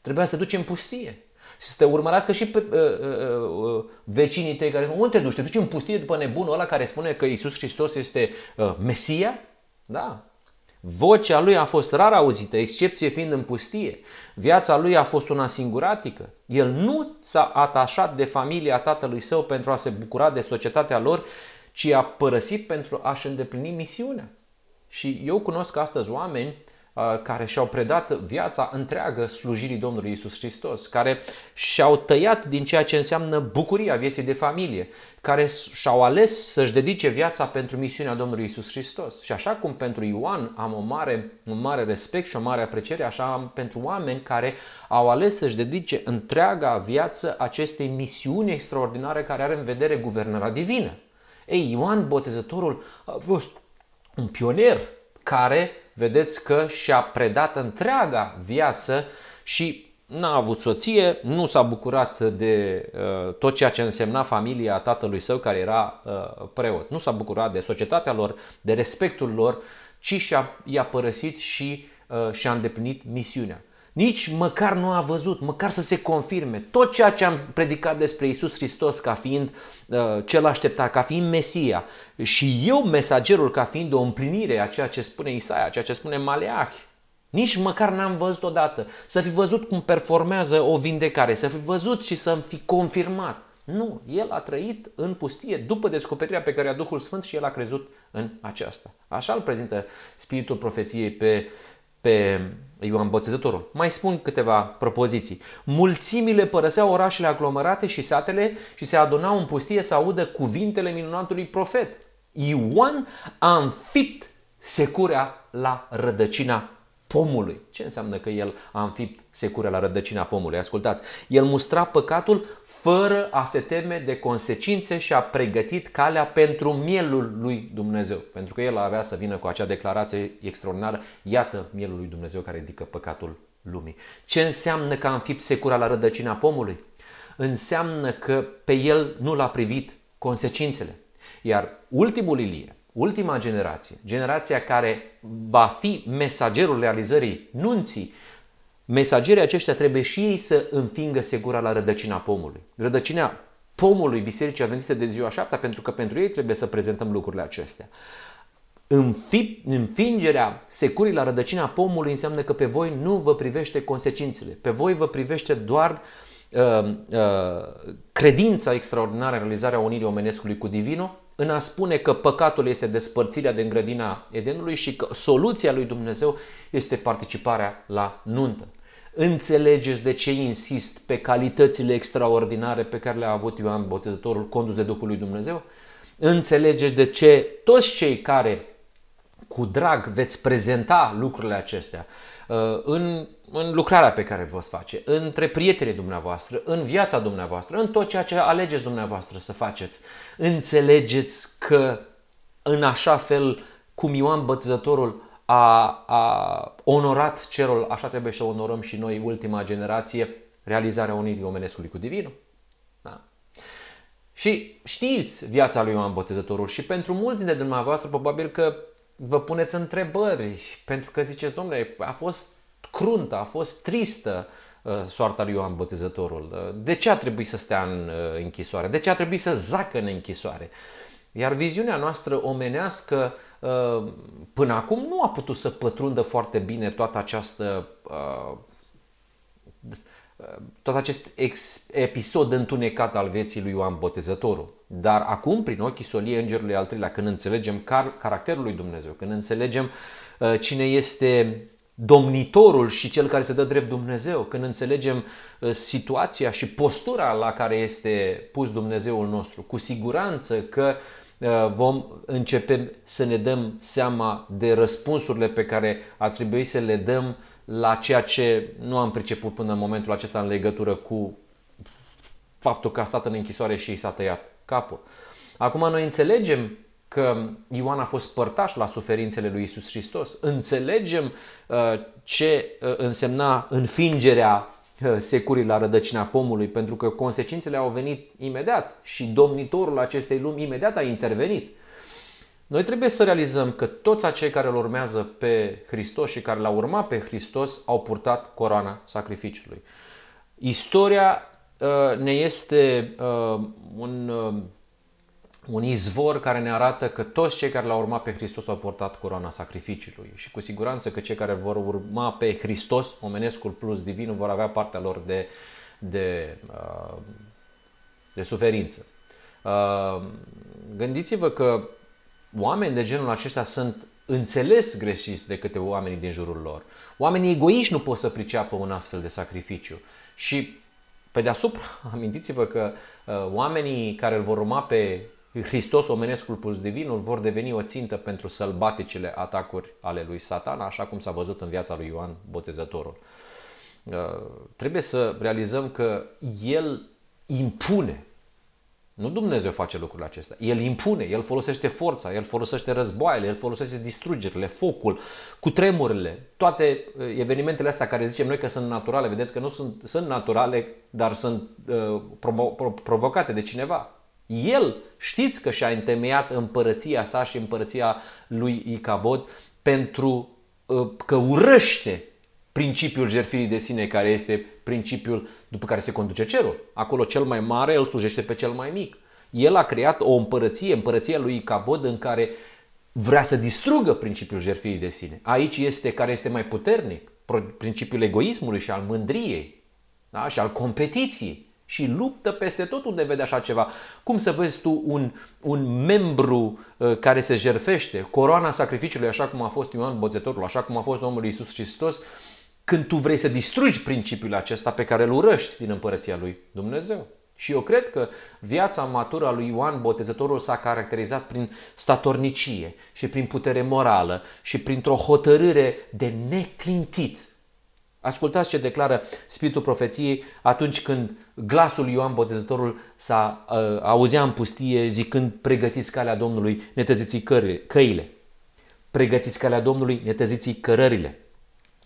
Trebuia să te duci în pustie. Și să te urmărească și pe uh, uh, uh, vecinii tăi care unde te duci? Te duci în pustie după nebunul ăla care spune că Isus Hristos este uh, Mesia? Da, Vocea lui a fost rar auzită, excepție fiind în pustie. Viața lui a fost una singuratică. El nu s-a atașat de familia tatălui său pentru a se bucura de societatea lor, ci a părăsit pentru a-și îndeplini misiunea. Și eu cunosc astăzi oameni Uh, care și-au predat viața întreagă slujirii Domnului Isus Hristos, care și-au tăiat din ceea ce înseamnă bucuria vieții de familie, care și-au ales să-și dedice viața pentru misiunea Domnului Isus Hristos. Și așa cum pentru Ioan am o mare, un mare respect și o mare apreciere, așa am pentru oameni care au ales să-și dedice întreaga viață acestei misiuni extraordinare care are în vedere guvernarea divină. Ei, Ioan Botezătorul a fost un pionier care vedeți că și-a predat întreaga viață și n-a avut soție, nu s-a bucurat de uh, tot ceea ce însemna familia tatălui său care era uh, preot. Nu s-a bucurat de societatea lor, de respectul lor, ci și-a, i-a părăsit și uh, și-a îndeplinit misiunea. Nici măcar nu a văzut, măcar să se confirme tot ceea ce am predicat despre Isus Hristos ca fiind uh, cel așteptat, ca fiind Mesia și eu mesagerul ca fiind o împlinire a ceea ce spune Isaia, ceea ce spune Maleah. Nici măcar n-am văzut odată. Să fi văzut cum performează o vindecare, să fi văzut și să fi confirmat. Nu, el a trăit în pustie după descoperirea pe care a Duhul Sfânt și el a crezut în aceasta. Așa îl prezintă Spiritul Profeției pe, pe Ioan Botezătorul. Mai spun câteva propoziții. Mulțimile părăseau orașele aglomerate și satele și se adunau în pustie să audă cuvintele minunatului profet. Ioan a înfipt securea la rădăcina pomului. Ce înseamnă că el a înfipt securea la rădăcina pomului? Ascultați, el mustra păcatul fără a se teme de consecințe și a pregătit calea pentru mielul lui Dumnezeu. Pentru că el avea să vină cu acea declarație extraordinară, iată mielul lui Dumnezeu care ridică păcatul lumii. Ce înseamnă că a înfipt secura la rădăcina pomului? Înseamnă că pe el nu l-a privit consecințele. Iar ultimul Ilie, ultima generație, generația care va fi mesagerul realizării nunții, mesagerii aceștia trebuie și ei să înfingă segura la rădăcina pomului. Rădăcina pomului Bisericii Adventiste de ziua șaptea, pentru că pentru ei trebuie să prezentăm lucrurile acestea. Înfingerea securii la rădăcina pomului înseamnă că pe voi nu vă privește consecințele, pe voi vă privește doar uh, uh, credința extraordinară în realizarea unirii omenescului cu divinul, în a spune că păcatul este despărțirea de grădina Edenului și că soluția lui Dumnezeu este participarea la nuntă. Înțelegeți de ce insist pe calitățile extraordinare pe care le-a avut Ioan Botezătorul condus de Duhul lui Dumnezeu? Înțelegeți de ce toți cei care cu drag veți prezenta lucrurile acestea uh, în, în lucrarea pe care vă face, între prietenii dumneavoastră, în viața dumneavoastră, în tot ceea ce alegeți dumneavoastră să faceți. Înțelegeți că în așa fel cum Ioan Bătăzătorul a, a onorat cerul, așa trebuie să onorăm și noi, ultima generație, realizarea unirii omenescului cu divinul. Da? Și știți viața lui Ioan Botezătorul și pentru mulți dintre dumneavoastră probabil că vă puneți întrebări, pentru că ziceți, domnule, a fost cruntă, a fost tristă uh, soarta lui Ioan Botezătorul. Uh, de ce a trebuit să stea în uh, închisoare? De ce a trebuit să zacă în închisoare? Iar viziunea noastră omenească până acum nu a putut să pătrundă foarte bine toată această tot acest episod întunecat al vieții lui Ioan Botezătorul. Dar acum, prin ochii soliei Îngerului al treilea, când înțelegem car- caracterul lui Dumnezeu, când înțelegem uh, cine este domnitorul și cel care se dă drept Dumnezeu, când înțelegem uh, situația și postura la care este pus Dumnezeul nostru, cu siguranță că uh, vom începe să ne dăm seama de răspunsurile pe care ar trebui să le dăm la ceea ce nu am priceput până în momentul acesta în legătură cu faptul că a stat în închisoare și i s-a tăiat capul. Acum noi înțelegem că Ioan a fost părtaș la suferințele lui Isus Hristos. Înțelegem uh, ce uh, însemna înfingerea uh, securii la rădăcina pomului, pentru că consecințele au venit imediat și domnitorul acestei lumi imediat a intervenit. Noi trebuie să realizăm că toți acei care îl urmează pe Hristos și care l-au urmat pe Hristos au purtat coroana sacrificiului. Istoria uh, ne este uh, un, uh, un izvor care ne arată că toți cei care l-au urmat pe Hristos au purtat coroana sacrificiului și cu siguranță că cei care vor urma pe Hristos, omenescul plus divin, vor avea partea lor de, de, de suferință. Gândiți-vă că oameni de genul acesta sunt înțeles greșiți de câte oamenii din jurul lor. Oamenii egoiști nu pot să priceapă un astfel de sacrificiu. Și pe deasupra, amintiți-vă că uh, oamenii care îl vor urma pe Hristos, omenescul plus divinul, vor deveni o țintă pentru sălbaticele atacuri ale lui Satan, așa cum s-a văzut în viața lui Ioan Botezătorul. Uh, trebuie să realizăm că el impune nu Dumnezeu face lucrurile acestea. El impune, El folosește forța, El folosește războaiele, El folosește distrugerile, focul, cu tremurile, toate uh, evenimentele astea care zicem noi că sunt naturale. Vedeți că nu sunt, sunt naturale, dar sunt uh, provo- provocate de cineva. El știți că și-a întemeiat împărăția sa și împărăția lui Icabod pentru uh, că urăște principiul jertfirii de sine care este principiul după care se conduce cerul. Acolo cel mai mare îl slujește pe cel mai mic. El a creat o împărăție, împărăția lui Icabod în care vrea să distrugă principiul jertfirii de sine. Aici este care este mai puternic, principiul egoismului și al mândriei da? și al competiției. Și luptă peste tot unde vede așa ceva. Cum să vezi tu un, un membru uh, care se jerfește, coroana sacrificiului, așa cum a fost Ioan Boțetorul, așa cum a fost Domnul Isus Hristos, când tu vrei să distrugi principiul acesta pe care îl urăști din împărăția lui Dumnezeu. Și eu cred că viața matură a lui Ioan Botezătorul s-a caracterizat prin statornicie și prin putere morală și printr-o hotărâre de neclintit. Ascultați ce declară Spiritul Profeției atunci când glasul Ioan Botezătorul s-a uh, auzea în pustie zicând pregătiți calea Domnului, netăziți căile. Pregătiți calea Domnului, netăziți cărările.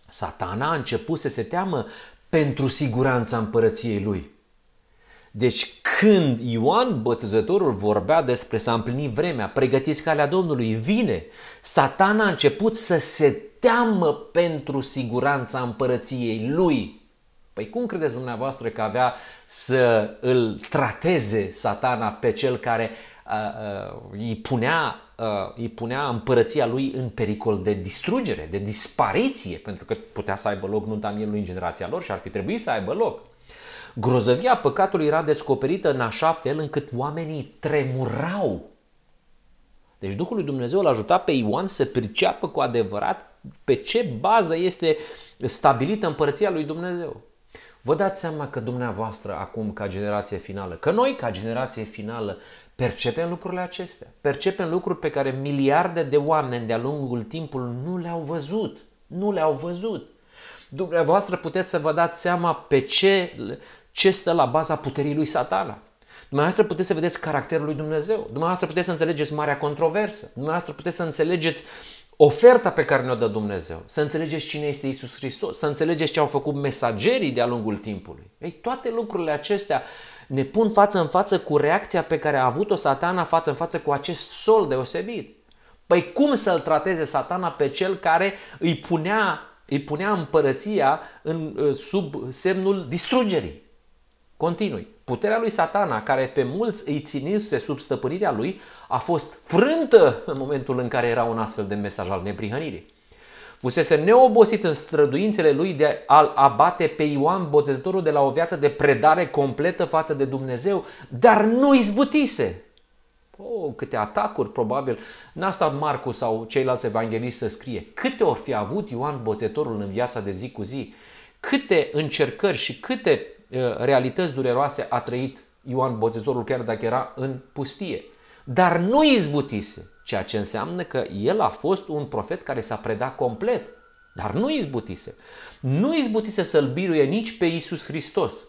Satana a început să se teamă pentru siguranța împărăției lui. Deci când Ioan Bătăzătorul vorbea despre să împlini vremea, pregătiți calea Domnului, vine, satana a început să se teamă pentru siguranța împărăției lui. Păi cum credeți dumneavoastră că avea să îl trateze satana pe cel care uh, uh, îi, punea, uh, îi punea împărăția lui în pericol de distrugere, de dispariție, pentru că putea să aibă loc nunta mielului în generația lor și ar fi trebuit să aibă loc. Grozăvia păcatului era descoperită în așa fel încât oamenii tremurau. Deci Duhul lui Dumnezeu l-a ajutat pe Ioan să priceapă cu adevărat pe ce bază este stabilită împărăția lui Dumnezeu. Vă dați seama că dumneavoastră acum ca generație finală, că noi ca generație finală percepem lucrurile acestea. Percepem lucruri pe care miliarde de oameni de-a lungul timpului nu le-au văzut. Nu le-au văzut. Dumneavoastră puteți să vă dați seama pe ce ce stă la baza puterii lui satana. Dumneavoastră puteți să vedeți caracterul lui Dumnezeu. Dumneavoastră puteți să înțelegeți marea controversă. Dumneavoastră puteți să înțelegeți oferta pe care ne-o dă Dumnezeu. Să înțelegeți cine este Isus Hristos. Să înțelegeți ce au făcut mesagerii de-a lungul timpului. Ei, toate lucrurile acestea ne pun față în față cu reacția pe care a avut-o satana față în față cu acest sol deosebit. Păi cum să-l trateze satana pe cel care îi punea, îi punea împărăția în, sub semnul distrugerii? Continui. Puterea lui satana, care pe mulți îi ținise sub stăpânirea lui, a fost frântă în momentul în care era un astfel de mesaj al neprihănirii. Fusese neobosit în străduințele lui de a abate pe Ioan Botezătorul de la o viață de predare completă față de Dumnezeu, dar nu izbutise. Oh, câte atacuri, probabil. N-a stat Marcu sau ceilalți evangeliști să scrie. Câte ori fi avut Ioan Boțetorul în viața de zi cu zi? Câte încercări și câte Uh, realități dureroase a trăit Ioan Botezorul chiar dacă era în pustie. Dar nu izbutise, ceea ce înseamnă că el a fost un profet care s-a predat complet, dar nu izbutise. Nu izbutise să-l biruie nici pe Isus Hristos.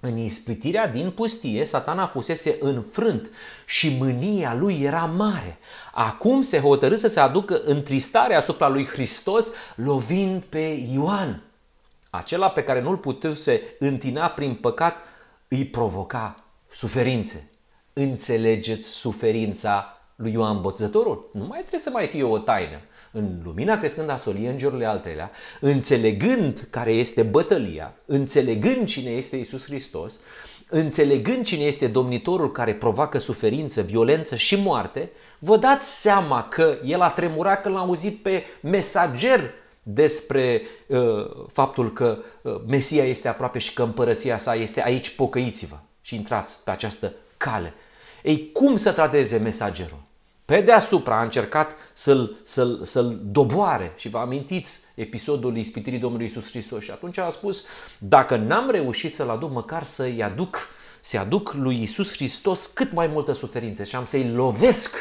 În ispitirea din pustie, satana fusese înfrânt și mânia lui era mare. Acum se hotărâ să se aducă întristare asupra lui Hristos, lovind pe Ioan. Acela pe care nu-l putuse întina prin păcat îi provoca suferințe. Înțelegeți suferința lui Ioan Botezătorul? Nu mai trebuie să mai fie o taină. În lumina crescând a solii îngerurile al treilea, înțelegând care este bătălia, înțelegând cine este Isus Hristos, înțelegând cine este domnitorul care provoacă suferință, violență și moarte, vă dați seama că el a tremurat când l-a auzit pe mesager despre uh, faptul că uh, Mesia este aproape și că împărăția sa este aici, pocăiți-vă și intrați pe această cale. Ei, cum să trateze mesagerul? Pe deasupra a încercat să-l, să-l, să-l doboare și vă amintiți episodul ispitirii Domnului Isus Hristos și atunci a spus dacă n-am reușit să-l aduc măcar să-i aduc, să aduc lui Isus Hristos cât mai multă suferință și am să-i lovesc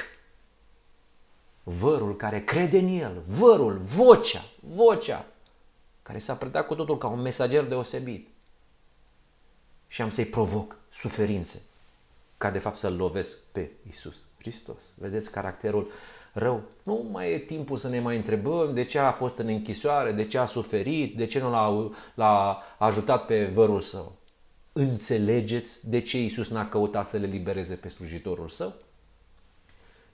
vărul care crede în el, vărul, vocea, vocea, care s-a predat cu totul ca un mesager deosebit. Și am să-i provoc suferințe, ca de fapt să-L lovesc pe Isus Hristos. Vedeți caracterul rău? Nu mai e timpul să ne mai întrebăm de ce a fost în închisoare, de ce a suferit, de ce nu l-a, l-a ajutat pe vărul său. Înțelegeți de ce Isus n-a căutat să le libereze pe slujitorul său?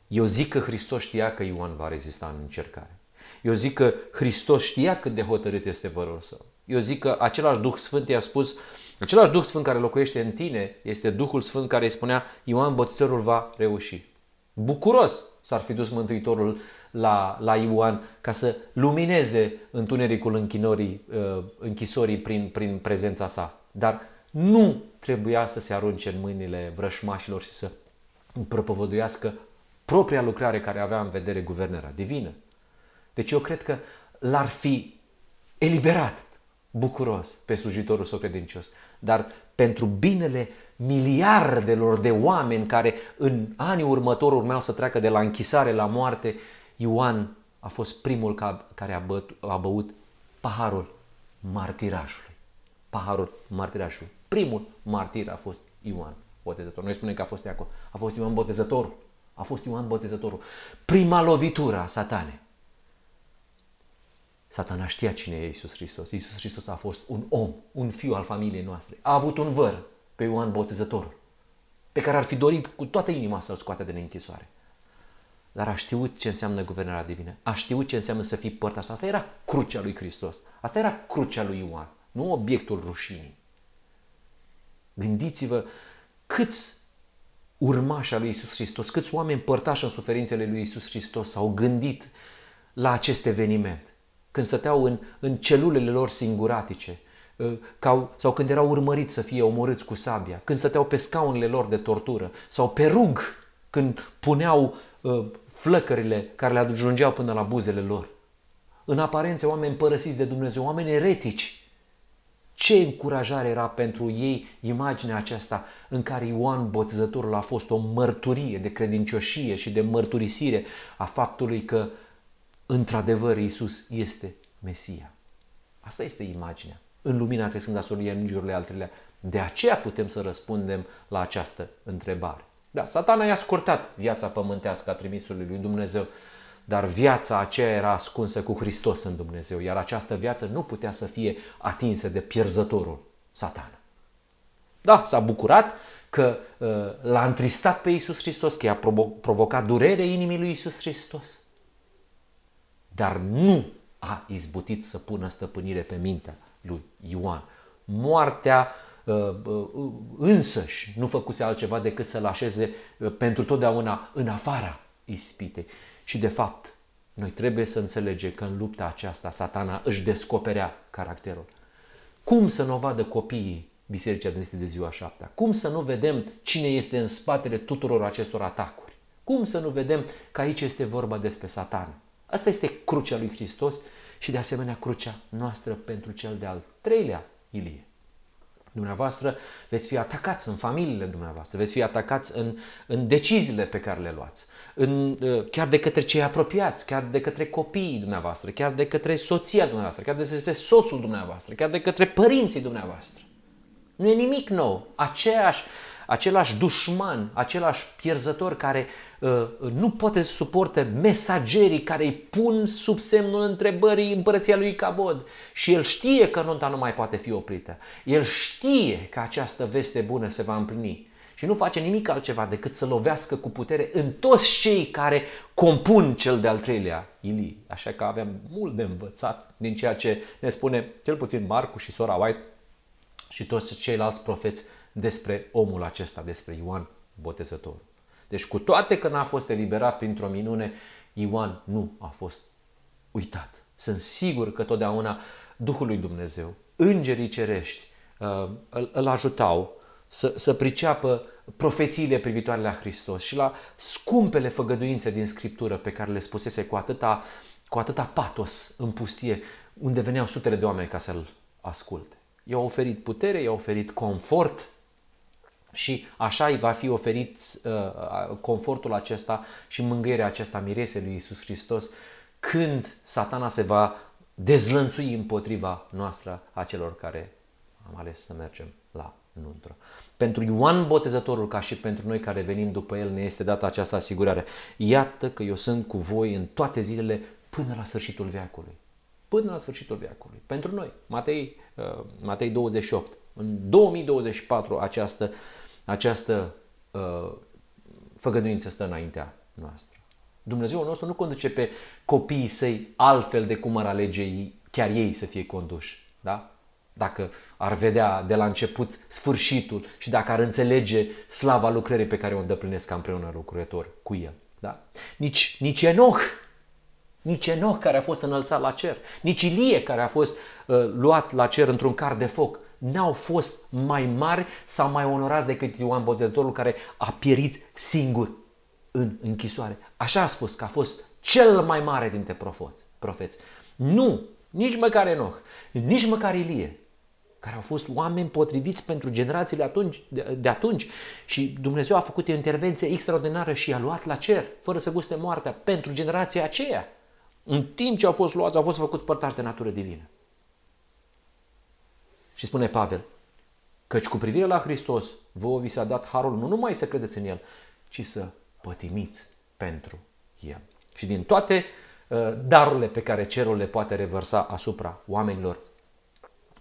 Eu zic că Hristos știa că Ioan va rezista în încercare. Eu zic că Hristos știa cât de hotărât este vărul său. Eu zic că același Duh Sfânt i-a spus, același Duh Sfânt care locuiește în tine este Duhul Sfânt care îi spunea Ioan Botezătorul va reuși. Bucuros s-ar fi dus Mântuitorul la, la Ioan ca să lumineze întunericul închinorii, uh, închisorii prin, prin prezența sa. Dar nu trebuia să se arunce în mâinile vrășmașilor și să propovăduiască propria lucrare care avea în vedere guvernarea divină. Deci eu cred că l-ar fi eliberat bucuros pe slujitorul său credincios, dar pentru binele miliardelor de oameni care în anii următori urmeau să treacă de la închisare la moarte, Ioan a fost primul care a, băut, a băut paharul martirajului. Paharul martirajului. Primul martir a fost Ioan Botezătorul. Noi spunem că a fost acolo. A fost Ioan Botezătorul. A fost Ioan Botezătorul. Prima lovitură a satanei. Satana știa cine e Isus Hristos. Isus Hristos a fost un om, un fiu al familiei noastre. A avut un văr pe Ioan Botezătorul, pe care ar fi dorit cu toată inima să-l scoate de închisoare. Dar a știut ce înseamnă guvernarea divină. A știut ce înseamnă să fii părta asta. Asta era crucea lui Hristos. Asta era crucea lui Ioan, nu obiectul rușinii. Gândiți-vă câți urmași al lui Isus Hristos, câți oameni părtași în suferințele lui Isus Hristos s-au gândit la acest eveniment când stăteau în, în celulele lor singuratice, uh, sau când erau urmăriți să fie omorâți cu sabia, când stăteau pe scaunele lor de tortură, sau pe rug, când puneau uh, flăcările care le ajungeau până la buzele lor. În aparențe, oameni părăsiți de Dumnezeu, oameni eretici. Ce încurajare era pentru ei imaginea aceasta în care Ioan Botezătorul a fost o mărturie de credincioșie și de mărturisire a faptului că într-adevăr Iisus este Mesia. Asta este imaginea. În lumina crescând a solie în jurile altele. De aceea putem să răspundem la această întrebare. Da, satana i-a scurtat viața pământească a trimisului lui Dumnezeu, dar viața aceea era ascunsă cu Hristos în Dumnezeu, iar această viață nu putea să fie atinsă de pierzătorul, satana. Da, s-a bucurat că uh, l-a întristat pe Iisus Hristos, că i-a provocat durere inimii lui Iisus Hristos dar nu a izbutit să pună stăpânire pe mintea lui Ioan. Moartea uh, uh, însăși nu făcuse altceva decât să-l așeze uh, pentru totdeauna în afara ispitei. Și de fapt, noi trebuie să înțelegem că în lupta aceasta satana își descoperea caracterul. Cum să nu o vadă copiii Bisericii Adventiste de ziua șaptea? Cum să nu vedem cine este în spatele tuturor acestor atacuri? Cum să nu vedem că aici este vorba despre satan? Asta este crucea lui Hristos și de asemenea crucea noastră pentru cel de-al treilea Ilie. Dumneavoastră veți fi atacați în familiile dumneavoastră, veți fi atacați în, în deciziile pe care le luați, în, uh, chiar de către cei apropiați, chiar de către copiii dumneavoastră, chiar de către soția dumneavoastră, chiar de către soțul dumneavoastră, chiar de către părinții dumneavoastră. Nu e nimic nou. Aceeași, același dușman, același pierzător care uh, nu poate să suporte mesagerii care îi pun sub semnul întrebării împărăția lui Cabod. Și el știe că nunta nu mai poate fi oprită. El știe că această veste bună se va împlini. Și nu face nimic altceva decât să lovească cu putere în toți cei care compun cel de-al treilea Ilii. Așa că avem mult de învățat din ceea ce ne spune cel puțin Marcu și sora White și toți ceilalți profeți despre omul acesta, despre Ioan Botezătorul. Deci cu toate că n-a fost eliberat printr-o minune, Ioan nu a fost uitat. Sunt sigur că totdeauna Duhul lui Dumnezeu, îngerii cerești, uh, îl, îl ajutau să, să priceapă profețiile privitoare la Hristos și la scumpele făgăduințe din Scriptură pe care le spusese cu atâta, cu atâta patos în pustie, unde veneau sutele de oameni ca să-l asculte. I-a oferit putere, i-a oferit confort, și așa îi va fi oferit uh, confortul acesta și mângâierea acesta miresei lui Isus Hristos când satana se va dezlănțui împotriva noastră a celor care am ales să mergem la nuntă. Pentru Ioan Botezătorul, ca și pentru noi care venim după el, ne este dată această asigurare. Iată că eu sunt cu voi în toate zilele până la sfârșitul veacului. Până la sfârșitul veacului. Pentru noi. Matei, uh, Matei 28. În 2024 această această uh, făgăduință stă înaintea noastră. Dumnezeu nostru nu conduce pe copiii săi altfel de cum ar alege ei, chiar ei să fie conduși. Da? Dacă ar vedea de la început sfârșitul și dacă ar înțelege slava lucrării pe care o îndeplinesc ca împreună lucrător cu el. Da? Nici, nici Enoch, nici Enoch care a fost înălțat la cer, nici Ilie care a fost uh, luat la cer într-un car de foc, n-au fost mai mari sau mai onorați decât Ioan Botezătorul care a pierit singur în închisoare. Așa a spus că a fost cel mai mare dintre profeți. Nu, nici măcar Enoch, nici măcar Ilie, care au fost oameni potriviți pentru generațiile atunci, de, de atunci și Dumnezeu a făcut o intervenție extraordinară și i-a luat la cer, fără să guste moartea, pentru generația aceea. În timp ce au fost luați, au fost făcuți părtași de natură divină. Și spune Pavel, căci cu privire la Hristos, vouă vi s-a dat harul nu numai să credeți în El, ci să pătimiți pentru El. Și din toate uh, darurile pe care cerul le poate revărsa asupra oamenilor,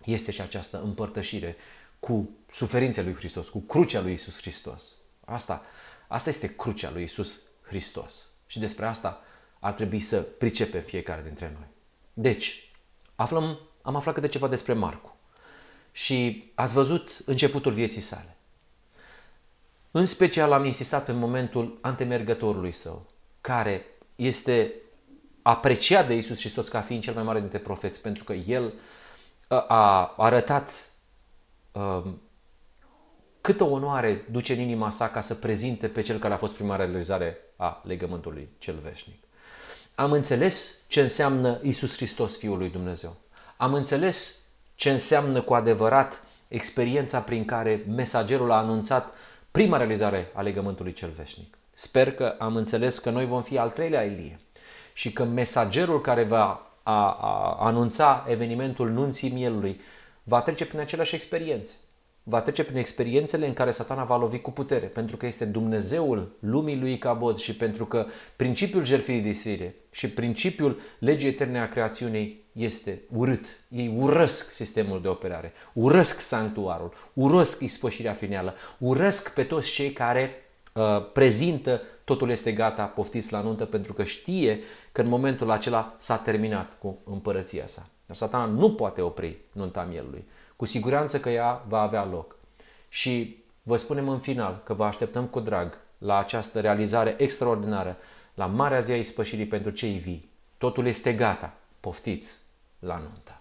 este și această împărtășire cu suferințele lui Hristos, cu crucea lui Isus Hristos. Asta, asta este crucea lui Isus Hristos. Și despre asta ar trebui să pricepem fiecare dintre noi. Deci, aflăm, am aflat câte ceva despre Marcu și ați văzut începutul vieții sale. În special am insistat pe momentul antemergătorului său, care este apreciat de Isus Hristos ca fiind cel mai mare dintre profeți, pentru că el a arătat um, câtă onoare duce în inima sa ca să prezinte pe cel care a fost prima realizare a legământului cel veșnic. Am înțeles ce înseamnă Isus Hristos, Fiul lui Dumnezeu. Am înțeles ce înseamnă cu adevărat experiența prin care mesagerul a anunțat prima realizare a legământului cel veșnic. Sper că am înțeles că noi vom fi al treilea Ilie și că mesagerul care va a, a anunța evenimentul nunții mielului va trece prin aceleași experiențe. Va trece prin experiențele în care satana va lovi cu putere, pentru că este Dumnezeul lumii lui Cabod și pentru că principiul jertfirii de sire și principiul legii eterne a creațiunii este urât. Ei urăsc sistemul de operare, urăsc sanctuarul, urăsc ispășirea finală, urăsc pe toți cei care uh, prezintă totul este gata, poftiți la nuntă, pentru că știe că în momentul acela s-a terminat cu împărăția sa. Dar satana nu poate opri nunta mielului. Cu siguranță că ea va avea loc. Și vă spunem în final că vă așteptăm cu drag la această realizare extraordinară, la Marea Zi a Ispășirii pentru cei vii. Totul este gata, poftiți la nuntă.